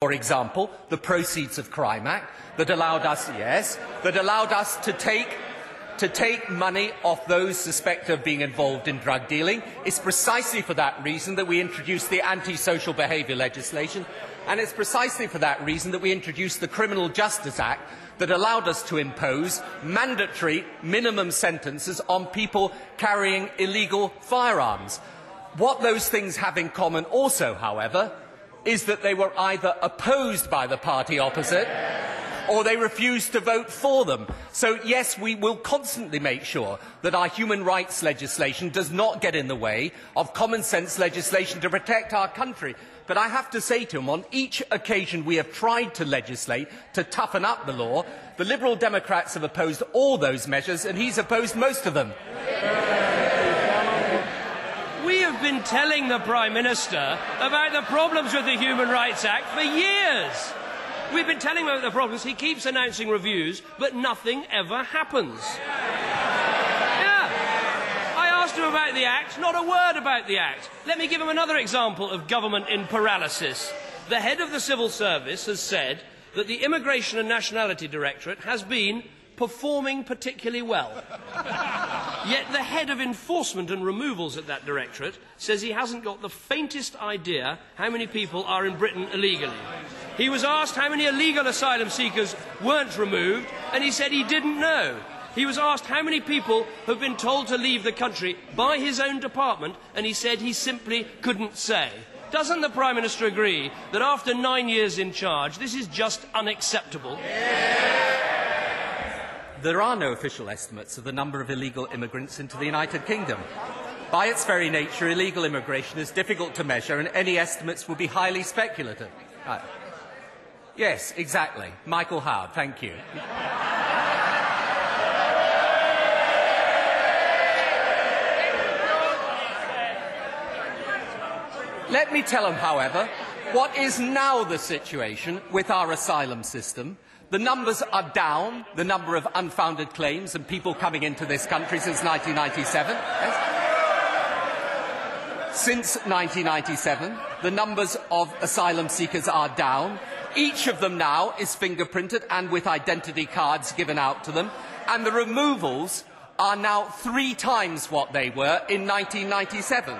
For example, the Proceeds of Crime Act that allowed us, yes, that allowed us to take to take money off those suspected of being involved in drug dealing. It's precisely for that reason that we introduced the anti-social behaviour legislation, and it's precisely for that reason that we introduced the Criminal Justice Act that allowed us to impose mandatory minimum sentences on people carrying illegal firearms. What those things have in common also, however, is that they were either opposed by the party opposite or they refused to vote for them. So, yes, we will constantly make sure that our human rights legislation does not get in the way of common sense legislation to protect our country. But I have to say to him, on each occasion we have tried to legislate to toughen up the law, the Liberal Democrats have opposed all those measures, and he's opposed most of them. We have been telling the Prime Minister about the problems with the Human Rights Act for years. We've been telling him about the problems. He keeps announcing reviews, but nothing ever happens. Yeah. I asked him about the Act, not a word about the Act. Let me give him another example of government in paralysis. The head of the civil service has said that the Immigration and Nationality Directorate has been performing particularly well. Yet the head of enforcement and removals at that directorate says he hasn't got the faintest idea how many people are in Britain illegally. He was asked how many illegal asylum seekers weren't removed, and he said he didn't know. He was asked how many people have been told to leave the country by his own department, and he said he simply couldn't say. Doesn't the Prime Minister agree that after nine years in charge, this is just unacceptable? There are no official estimates of the number of illegal immigrants into the United Kingdom. By its very nature, illegal immigration is difficult to measure, and any estimates would be highly speculative. Uh, Yes, exactly. Michael Howard, thank you. Let me tell him, however, what is now the situation with our asylum system. The numbers are down, the number of unfounded claims and people coming into this country since 1997. Yes? Since 1997, the numbers of asylum seekers are down. Each of them now is fingerprinted and with identity cards given out to them, and the removals are now three times what they were in 1997.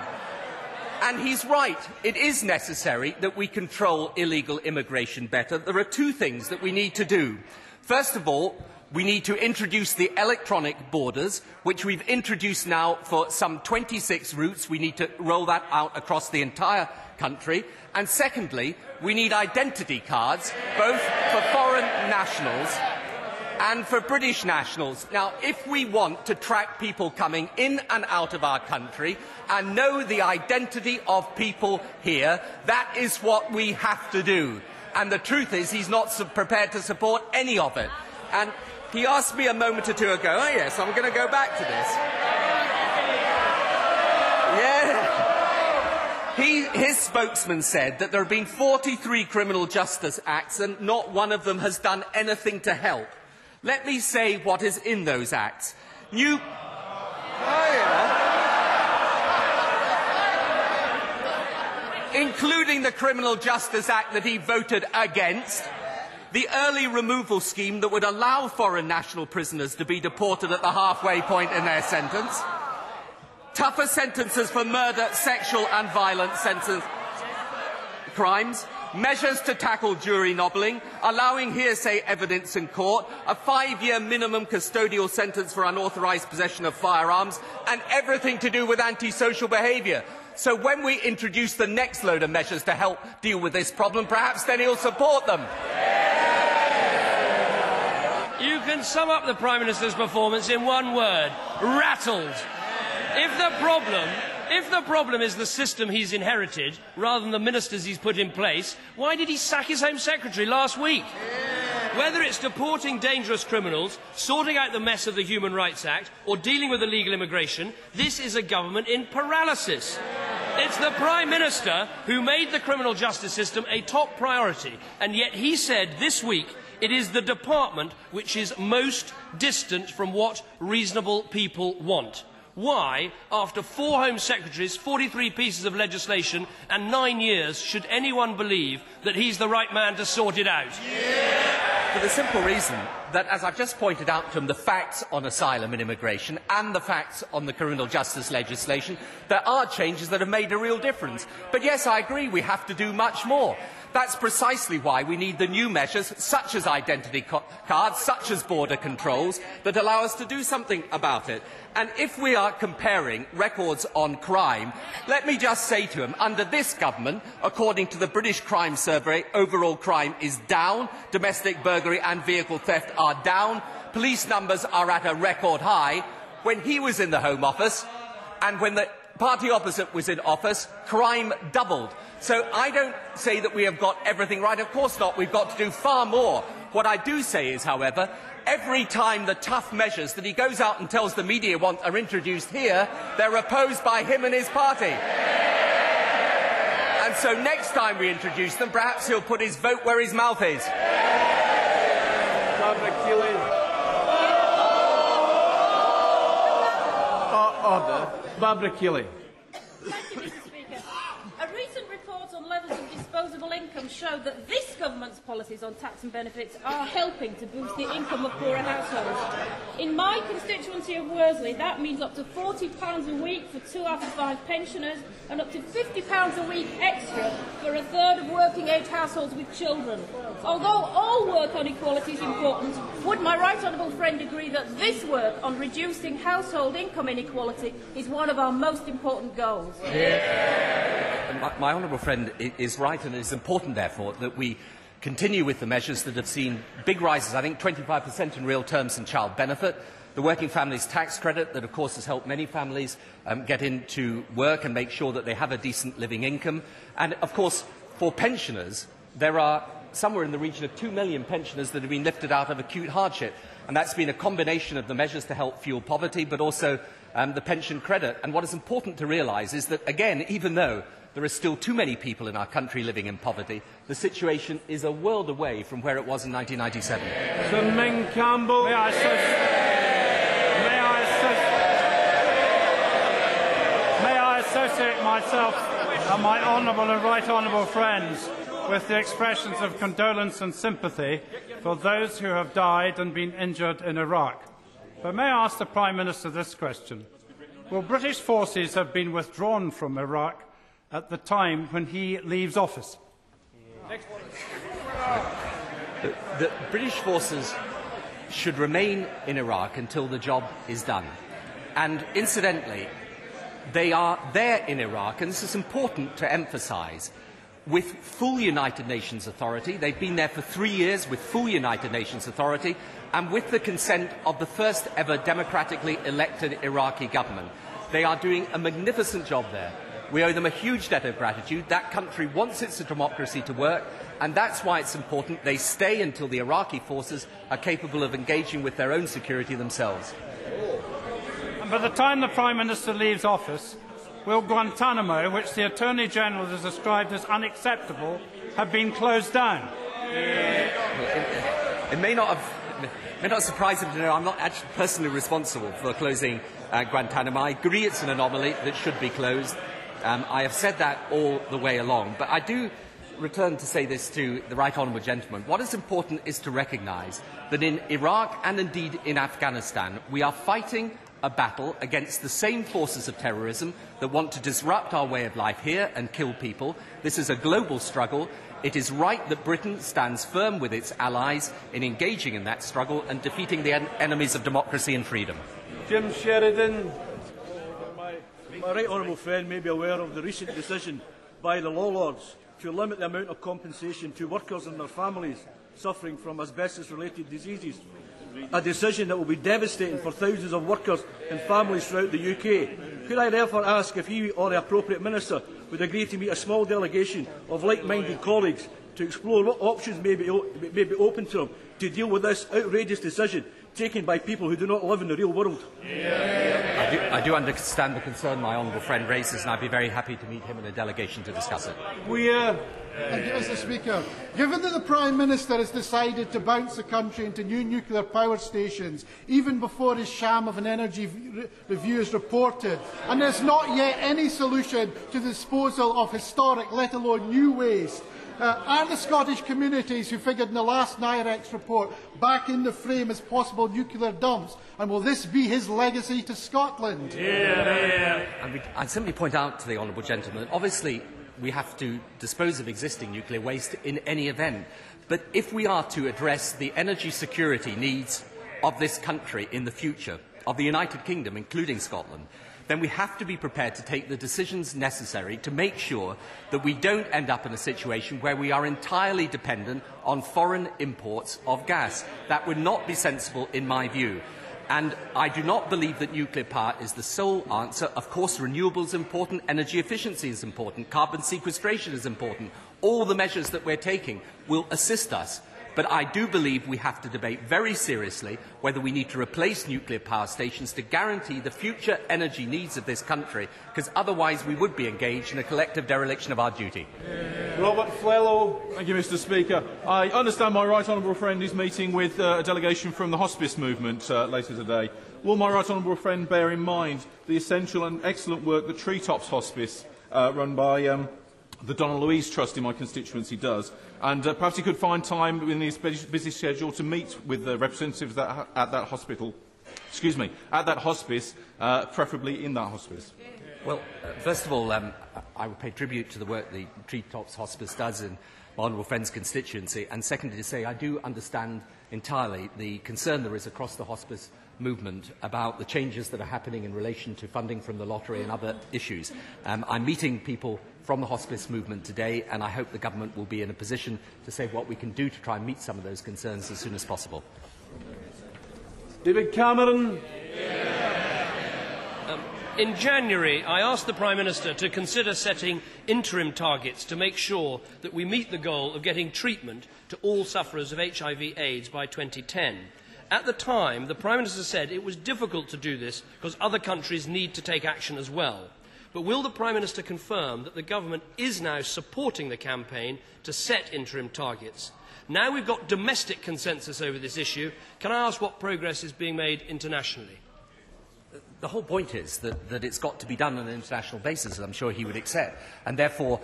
And he's right, it is necessary that we control illegal immigration better. There are two things that we need to do. First of all, we need to introduce the electronic borders, which we've introduced now for some 26 routes. We need to roll that out across the entire country. And secondly, we need identity cards, both for foreign nationals and for British nationals. Now, if we want to track people coming in and out of our country and know the identity of people here, that is what we have to do. And the truth is, he's not prepared to support any of it. And he asked me a moment or two ago, oh yes, I'm going to go back to this. He, his spokesman said that there have been 43 criminal justice acts and not one of them has done anything to help. Let me say what is in those acts. New. Oh, yeah. Including the Criminal Justice Act that he voted against, the early removal scheme that would allow foreign national prisoners to be deported at the halfway point in their sentence tougher sentences for murder, sexual and violent sentence crimes, measures to tackle jury nobbling, allowing hearsay evidence in court, a five-year minimum custodial sentence for unauthorised possession of firearms, and everything to do with antisocial behaviour. So when we introduce the next load of measures to help deal with this problem, perhaps then he'll support them. You can sum up the Prime Minister's performance in one word rattled if the problem if the problem is the system he's inherited rather than the ministers he's put in place, why did he sack his Home Secretary last week? Whether it's deporting dangerous criminals, sorting out the mess of the Human Rights Act, or dealing with illegal immigration, this is a government in paralysis. It's the Prime Minister who made the criminal justice system a top priority, and yet he said this week it is the department which is most distant from what reasonable people want. Why, after four Home Secretaries, 43 pieces of legislation, and nine years, should anyone believe that he's the right man to sort it out? Yeah. For the simple reason that, as I've just pointed out to him, the facts on asylum and immigration and the facts on the criminal justice legislation, there are changes that have made a real difference. But yes, I agree, we have to do much more. That's precisely why we need the new measures, such as identity cards, such as border controls, that allow us to do something about it. And if we are comparing records on crime, let me just say to him, under this government, according to the British Crime Survey, overall crime is down, domestic burglary and vehicle theft are down, police numbers are at a record high. When he was in the Home Office, and when the party opposite was in office, crime doubled. So I don't say that we have got everything right. Of course not. We've got to do far more. What I do say is, however, every time the tough measures that he goes out and tells the media want are introduced here, they're opposed by him and his party. And so next time we introduce them, perhaps he'll put his vote where his mouth is. Barbara Keeley. Uh, order. Barbara Keeley. show that this government's policies on tax and benefits are helping to boost the income of poorer households. In my constituency of Worsley, that means up to £40 a week for two out of five pensioners and up to £50 a week extra for a third of working-age households with children. Although all work on equality is important, would my right honourable friend agree that this work on reducing household income inequality is one of our most important goals? Yeah. My, my honourable friend is right and it is important, therefore, that we continue with the measures that have seen big rises, I think 25% in real terms in child benefit, the Working Families Tax Credit, that of course has helped many families um, get into work and make sure that they have a decent living income. And of course, for pensioners, there are somewhere in the region of 2 million pensioners that have been lifted out of acute hardship. And that's been a combination of the measures to help fuel poverty, but also um, the pension credit. And what is important to realise is that, again, even though there are still too many people in our country living in poverty. The situation is a world away from where it was in 1997. Sir Ming Campbell. May I, may, I may I associate myself and my honourable and right honourable friends with the expressions of condolence and sympathy for those who have died and been injured in Iraq. But may I ask the Prime Minister this question? Will British forces have been withdrawn from Iraq at the time when he leaves office. The, the British forces should remain in Iraq until the job is done. And incidentally, they are there in Iraq, and this is important to emphasize, with full United Nations authority. They've been there for three years with full United Nations authority and with the consent of the first ever democratically elected Iraqi government. They are doing a magnificent job there. We owe them a huge debt of gratitude. That country wants its democracy to work, and that's why it's important they stay until the Iraqi forces are capable of engaging with their own security themselves. And by the time the Prime Minister leaves office, will Guantanamo, which the Attorney General has described as unacceptable, have been closed down? It, it, may not have. It may not surprise him to know I'm not actually personally responsible for closing uh, Guantanamo. I agree it's an anomaly that should be closed. Um, I have said that all the way along, but I do return to say this to the right honourable gentleman. What is important is to recognise that in Iraq and indeed in Afghanistan, we are fighting a battle against the same forces of terrorism that want to disrupt our way of life here and kill people. This is a global struggle. It is right that Britain stands firm with its allies in engaging in that struggle and defeating the en enemies of democracy and freedom. Jim Sheridan. My right honourable friend may be aware of the recent decision by the law lords to limit the amount of compensation to workers and their families suffering from asbestos-related diseases. A decision that will be devastating for thousands of workers and families throughout the UK. Could I therefore ask if he or the appropriate minister would agree to meet a small delegation of like-minded colleagues to explore what options may be, may be open to them to deal with this outrageous decision taken by people who do not live in the real world. Yeah. I, do, I do understand the concern my honourable friend raises, and I'd be very happy to meet him in a delegation to discuss it. We, uh, Thank you, Mr Speaker. Given that the Prime Minister has decided to bounce the country into new nuclear power stations, even before his sham of an energy re review is reported, and there's not yet any solution to the disposal of historic, let alone new waste, Uh, are the Scottish communities who figured in the last NIREX report back in the frame as possible nuclear dumps? And will this be his legacy to Scotland? Yeah, yeah. I'd simply point out to the Honourable Gentleman, obviously we have to dispose of existing nuclear waste in any event. But if we are to address the energy security needs of this country in the future, of the United Kingdom, including Scotland, then we have to be prepared to take the decisions necessary to make sure that we don't end up in a situation where we are entirely dependent on foreign imports of gas. That would not be sensible in my view. And I do not believe that nuclear power is the sole answer. Of course, renewables are important, energy efficiency is important, carbon sequestration is important. All the measures that we're taking will assist us. But I do believe we have to debate very seriously whether we need to replace nuclear power stations to guarantee the future energy needs of this country, because otherwise we would be engaged in a collective dereliction of our duty. Robert Flello. Thank you, Mr Speaker. I understand my right honourable friend is meeting with uh, a delegation from the hospice movement uh, later today. Will my right honourable friend bear in mind the essential and excellent work that Treetops Hospice, uh, run by um, the Donald Louise Trust in my constituency does. And uh, perhaps he could find time in his busy schedule to meet with the representatives that, at that hospital, excuse me, at that hospice, uh, preferably in that hospice. Well, uh, first of all, um, I would pay tribute to the work the Treetops Hospice does in my honourable friend's constituency. And secondly, to say I do understand entirely the concern there is across the hospice movement about the changes that are happening in relation to funding from the lottery and other issues. Um, I'm meeting people from the hospice movement today, and I hope the government will be in a position to say what we can do to try and meet some of those concerns as soon as possible. David Cameron. Um, in January, I asked the Prime Minister to consider setting interim targets to make sure that we meet the goal of getting treatment to all sufferers of HIV/AIDS by 2010. At the time, the Prime Minister said it was difficult to do this because other countries need to take action as well. But will the Prime Minister confirm that the government is now supporting the campaign to set interim targets? Now we've got domestic consensus over this issue, can I ask what progress is being made internationally? The whole point is that, that it's got to be done on an international basis, as I'm sure he would accept. And therefore,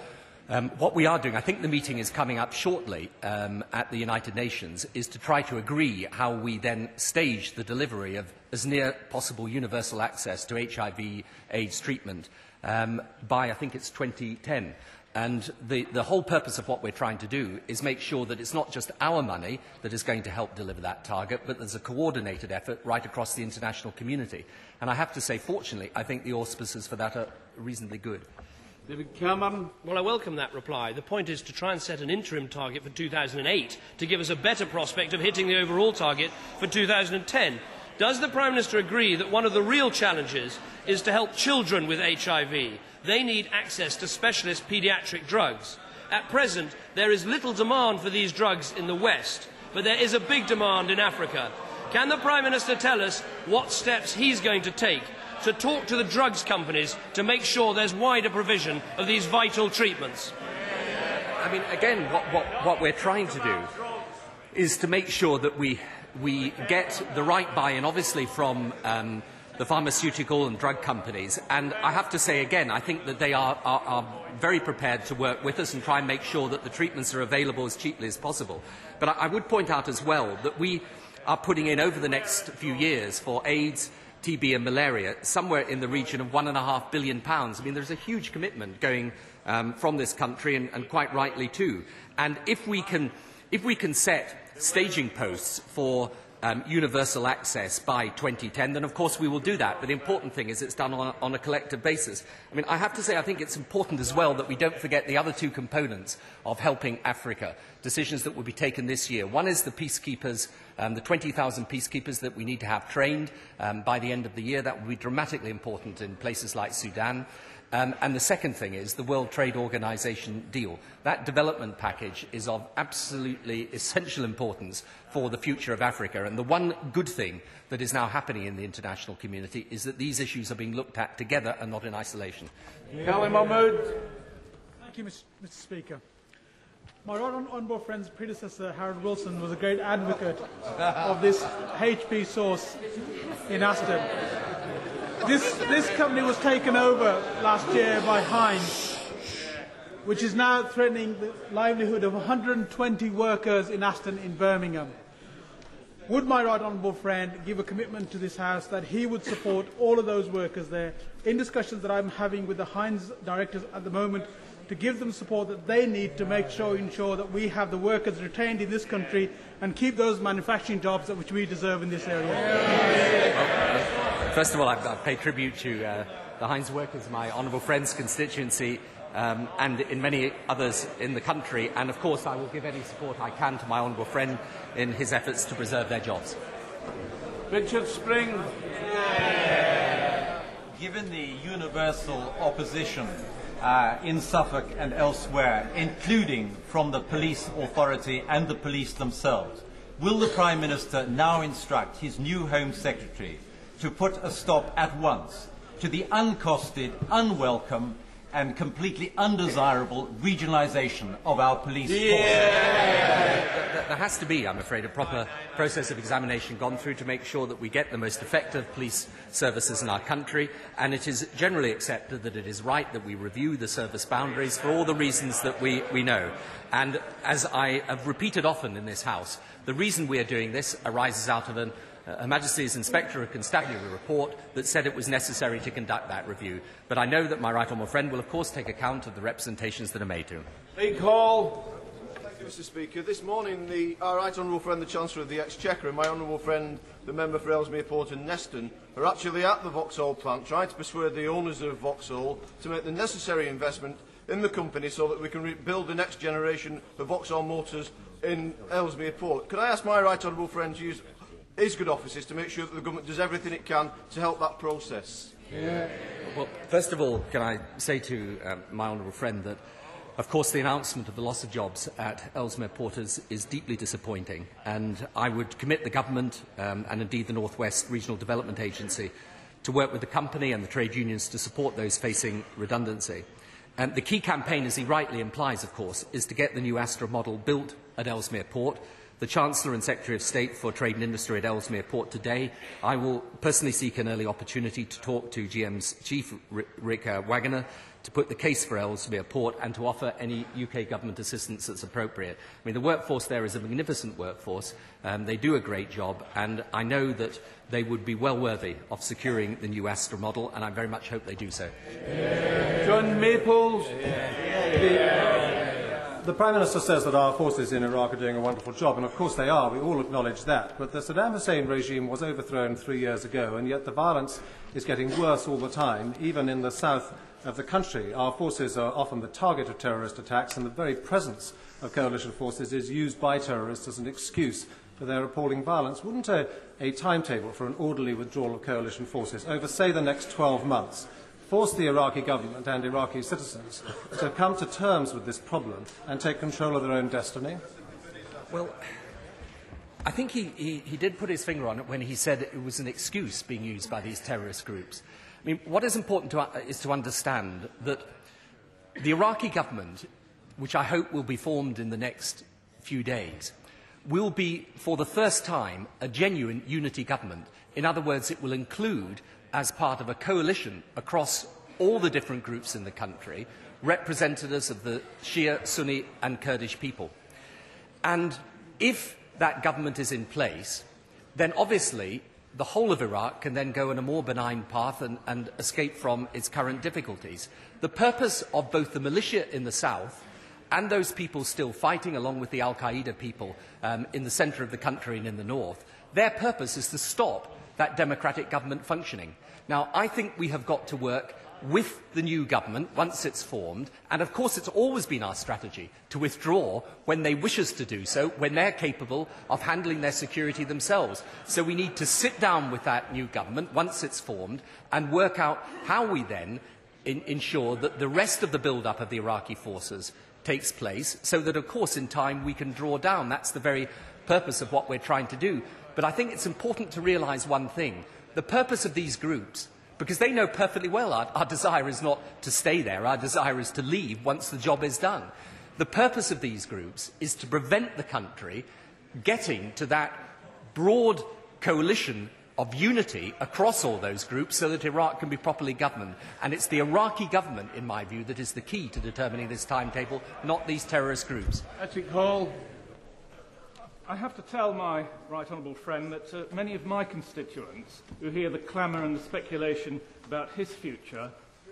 Um, what we are doing, I think the meeting is coming up shortly um, at the United Nations, is to try to agree how we then stage the delivery of as near possible universal access to HIV AIDS treatment um, by, I think it's 2010. And the, the whole purpose of what we're trying to do is make sure that it's not just our money that is going to help deliver that target, but there's a coordinated effort right across the international community. And I have to say, fortunately, I think the auspices for that are reasonably good. David Cameron. Well, I welcome that reply. The point is to try and set an interim target for 2008 to give us a better prospect of hitting the overall target for 2010. Does the Prime Minister agree that one of the real challenges is to help children with HIV? They need access to specialist paediatric drugs. At present, there is little demand for these drugs in the West, but there is a big demand in Africa. Can the Prime Minister tell us what steps he's going to take to talk to the drugs companies to make sure there's wider provision of these vital treatments? I mean, again, what, what, what we're trying to do is to make sure that we we get the right buy-in, obviously, from um, the pharmaceutical and drug companies. And I have to say again, I think that they are, are, are, very prepared to work with us and try and make sure that the treatments are available as cheaply as possible. But I, I would point out as well that we are putting in over the next few years for AIDS, TB and malaria somewhere in the region of one and a half billion pounds. I mean, there's a huge commitment going um, from this country, and, and quite rightly too. And if we can, if we can set staging posts for um, universal access by 2010, then of course we will do that. But the important thing is it's done on on a, collective basis. I mean, I have to say I think it's important as well that we don't forget the other two components of helping Africa, decisions that will be taken this year. One is the peacekeepers, Um, the 20,000 peacekeepers that we need to have trained um, by the end of the year, that will be dramatically important in places like Sudan. Um, and the second thing is the World Trade Organization deal. That development package is of absolutely essential importance for the future of Africa. And the one good thing that is now happening in the international community is that these issues are being looked at together and not in isolation. Khalid Mahmoud. Thank you, Mr. Speaker. My right honourable friend's predecessor, Harold Wilson, was a great advocate of this HP Sauce in Aston. This, this company was taken over last year by Heinz, which is now threatening the livelihood of 120 workers in Aston in Birmingham. Would my right honourable friend give a commitment to this House that he would support all of those workers there in discussions that I'm having with the Heinz directors at the moment to give them support that they need to make sure ensure that we have the workers retained in this country and keep those manufacturing jobs which we deserve in this area. Well, first of all, I, I pay tribute to uh, the Heinz workers, my honourable friend's constituency, um, and in many others in the country. And of course, I will give any support I can to my honourable friend in his efforts to preserve their jobs. Richard Spring. Given the universal opposition uh, in Suffolk and elsewhere, including from the police authority and the police themselves, will the Prime Minister now instruct his new Home Secretary to put a stop at once to the uncosted, unwelcome, and completely undesirable regionalisation of our police force. Yeah. There has to be, I'm afraid, a proper process of examination gone through to make sure that we get the most effective police services in our country, and it is generally accepted that it is right that we review the service boundaries for all the reasons that we, we know. And as I have repeated often in this House, the reason we are doing this arises out of an uh, Her Majesty's Inspector of Constabulary report that said it was necessary to conduct that review. But I know that my right honourable friend will, of course, take account of the representations that are made to him. League Hall. Thank you, Mr Speaker. This morning, the, our right honourable friend, the Chancellor of the Exchequer, and my honourable friend, the member for Ellesmere Port and Neston, are actually at the Vauxhall plant trying to persuade the owners of Vauxhall to make the necessary investment in the company so that we can build the next generation of Vauxhall motors in Ellesmere Port. Could I ask my right honourable friend to use his good offices to make sure that the government does everything it can to help that process. Yeah. Well, first of all, can I say to um, my honourable friend that, of course, the announcement of the loss of jobs at Ellesmere Porters is deeply disappointing, and I would commit the government um, and indeed the North West Regional Development Agency to work with the company and the trade unions to support those facing redundancy. Um, the key campaign, as he rightly implies, of course, is to get the new Astra model built at Ellesmere Port, The Chancellor and Secretary of State for Trade and Industry at Ellesmere Port today, I will personally seek an early opportunity to talk to GM's Chief Rick uh, Wagoner to put the case for Ellesmere Port and to offer any UK government assistance that's appropriate. I mean, the workforce there is a magnificent workforce. Um, they do a great job, and I know that they would be well worthy of securing the new Astra model, and I very much hope they do so. Yeah. John Maples. Yeah. Yeah the Prime Minister says that our forces in Iraq are doing a wonderful job, and of course they are. We all acknowledge that. But the Saddam Hussein regime was overthrown three years ago, and yet the violence is getting worse all the time, even in the south of the country. Our forces are often the target of terrorist attacks, and the very presence of coalition forces is used by terrorists as an excuse for their appalling violence. Wouldn't a, a timetable for an orderly withdrawal of coalition forces over, say, the next 12 months, force the Iraqi government and Iraqi citizens to come to terms with this problem and take control of their own destiny? Well, I think he, he, he, did put his finger on it when he said it was an excuse being used by these terrorist groups. I mean, what is important to, uh, is to understand that the Iraqi government, which I hope will be formed in the next few days, will be, for the first time, a genuine unity government. In other words, it will include as part of a coalition across all the different groups in the country, representatives of the Shia, Sunni, and Kurdish people. And if that government is in place, then obviously the whole of Iraq can then go on a more benign path and, and, escape from its current difficulties. The purpose of both the militia in the south and those people still fighting, along with the Al Qaeda people um, in the centre of the country and in the north, their purpose is to stop that democratic government functioning. Now, I think we have got to work with the new government once it's formed. And of course, it's always been our strategy to withdraw when they wish us to do so, when they're capable of handling their security themselves. So we need to sit down with that new government once it's formed and work out how we then in ensure that the rest of the build-up of the Iraqi forces takes place so that, of course, in time we can draw down. That's the very purpose of what we're trying to do. But I think it's important to realise one thing. The purpose of these groups, because they know perfectly well our, our desire is not to stay there, our desire is to leave once the job is done. The purpose of these groups is to prevent the country getting to that broad coalition of unity across all those groups so that Iraq can be properly governed. And it's the Iraqi government, in my view, that is the key to determining this timetable, not these terrorist groups. Patrick Hall. I have to tell my right honourable friend that uh, many of my constituents who hear the clamour and the speculation about his future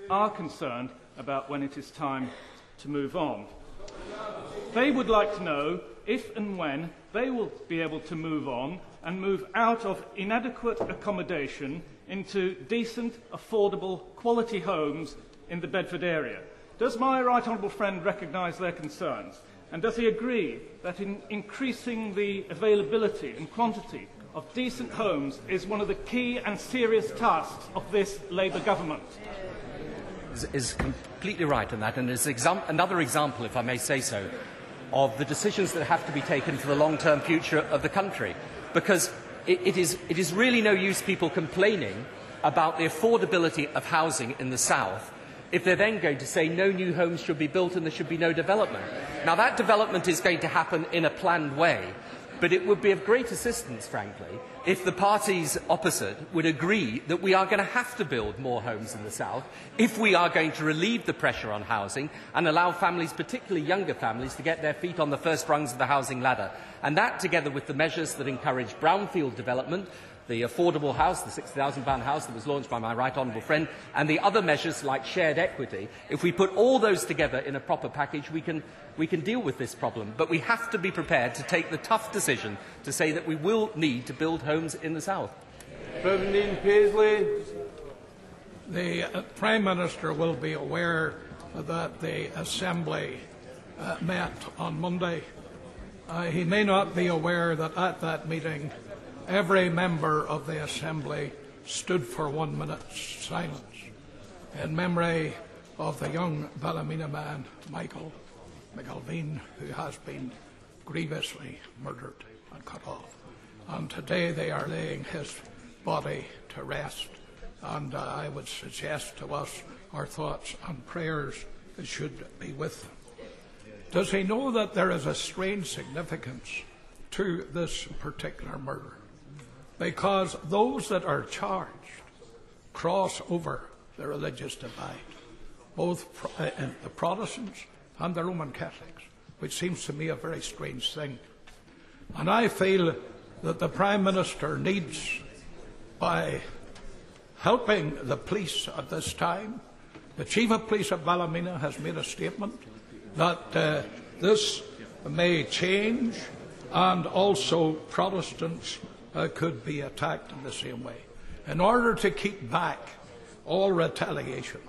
are concerned about when it is time to move on. They would like to know if and when they will be able to move on and move out of inadequate accommodation into decent, affordable, quality homes in the Bedford area. Does my right honourable friend recognise their concerns? And does he agree that in increasing the availability and quantity of decent homes is one of the key and serious tasks of this Labour government? Is, completely right on that, and is exam- another example, if I may say so, of the decisions that have to be taken for the long-term future of the country because it, it, is, it is really no use people complaining about the affordability of housing in the south if they're then going to say no new homes should be built and there should be no development. Now, that development is going to happen in a planned way, but it would be of great assistance, frankly, if the parties opposite would agree that we are going to have to build more homes in the South if we are going to relieve the pressure on housing and allow families, particularly younger families, to get their feet on the first rungs of the housing ladder. And that, together with the measures that encourage brownfield development, the affordable house, the £60,000 house that was launched by my right honourable friend, and the other measures like shared equity, if we put all those together in a proper package, we can, we can deal with this problem. But we have to be prepared to take the tough decision to say that we will need to build homes in the south. President Paisley. The uh, Prime Minister will be aware that the Assembly uh, met on Monday. Uh, he may not be aware that at that meeting every member of the Assembly stood for one minute's silence in memory of the young Ballymena man, Michael McIlveen, who has been grievously murdered and cut off. And today they are laying his body to rest. And uh, I would suggest to us our thoughts and prayers should be with them. Does he know that there is a strange significance to this particular murder? Because those that are charged cross over the religious divide, both uh, the Protestants and the Roman Catholics, which seems to me a very strange thing. And I feel that the Prime Minister needs, by helping the police at this time, the Chief of Police of Ballymena has made a statement that uh, this may change and also Protestants uh, could be attacked in the same way. In order to keep back all retaliation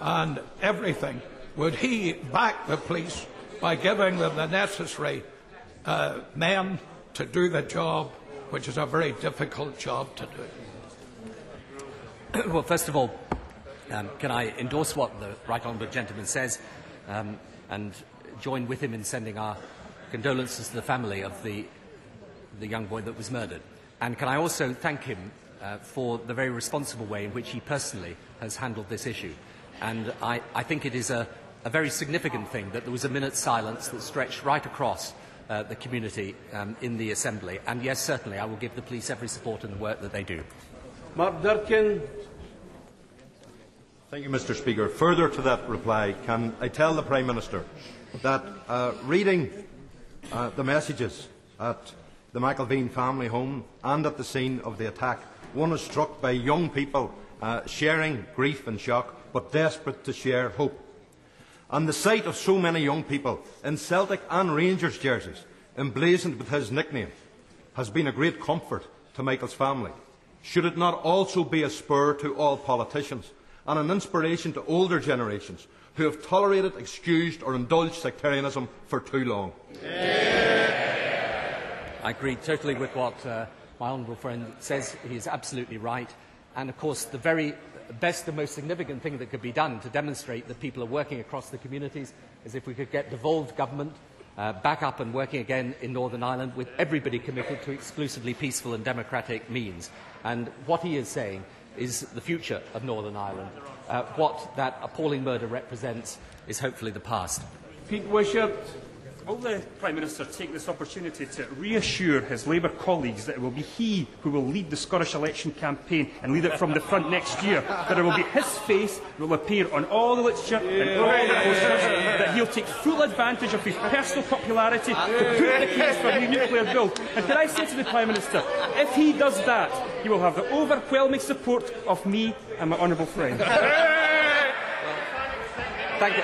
and everything, would he back the police by giving them the necessary uh, men to do the job, which is a very difficult job to do? well, first of all, um, can I endorse what the right honourable gentleman says um, and join with him in sending our condolences to the family of the, the young boy that was murdered? And can I also thank him uh, for the very responsible way in which he personally has handled this issue. And I, I think it is a, a, very significant thing that there was a minute's silence that stretched right across uh, the community um, in the Assembly. And yes, certainly, I will give the police every support in the work that they do. Mark Durkan. Thank you, Mr Speaker. Further to that reply, can I tell the Prime Minister that uh, reading uh, the messages at the McIlveen family home and at the scene of the attack. One is struck by young people uh, sharing grief and shock, but desperate to share hope. And the sight of so many young people in Celtic and Rangers jerseys, emblazoned with his nickname, has been a great comfort to Michael's family. Should it not also be a spur to all politicians and an inspiration to older generations who have tolerated, excused, or indulged sectarianism for too long? Yeah. I agree totally with what uh, my honourable friend says. He is absolutely right. And of course, the very best and most significant thing that could be done to demonstrate that people are working across the communities is if we could get devolved government uh, back up and working again in Northern Ireland with everybody committed to exclusively peaceful and democratic means. And what he is saying is the future of Northern Ireland. Uh, what that appalling murder represents is hopefully the past. Pete Wishart. Will the Prime Minister take this opportunity to reassure his Labour colleagues that it will be he who will lead the Scottish election campaign and lead it from the front next year? That it will be his face that will appear on all the literature yeah. and all the yeah. posters, yeah. that he'll take full advantage of his personal popularity to put the case for a nuclear bill. And can I say to the Prime Minister, if he does that, he will have the overwhelming support of me and my honourable friend. Thank you.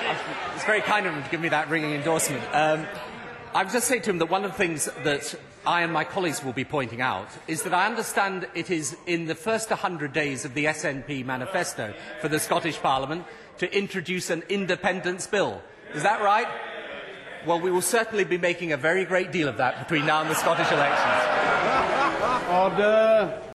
Very kind of him to give me that ringing endorsement. Um, I would just say to him that one of the things that I and my colleagues will be pointing out is that I understand it is in the first 100 days of the SNP manifesto for the Scottish Parliament to introduce an independence bill. Is that right? Well, we will certainly be making a very great deal of that between now and the Scottish elections. Order.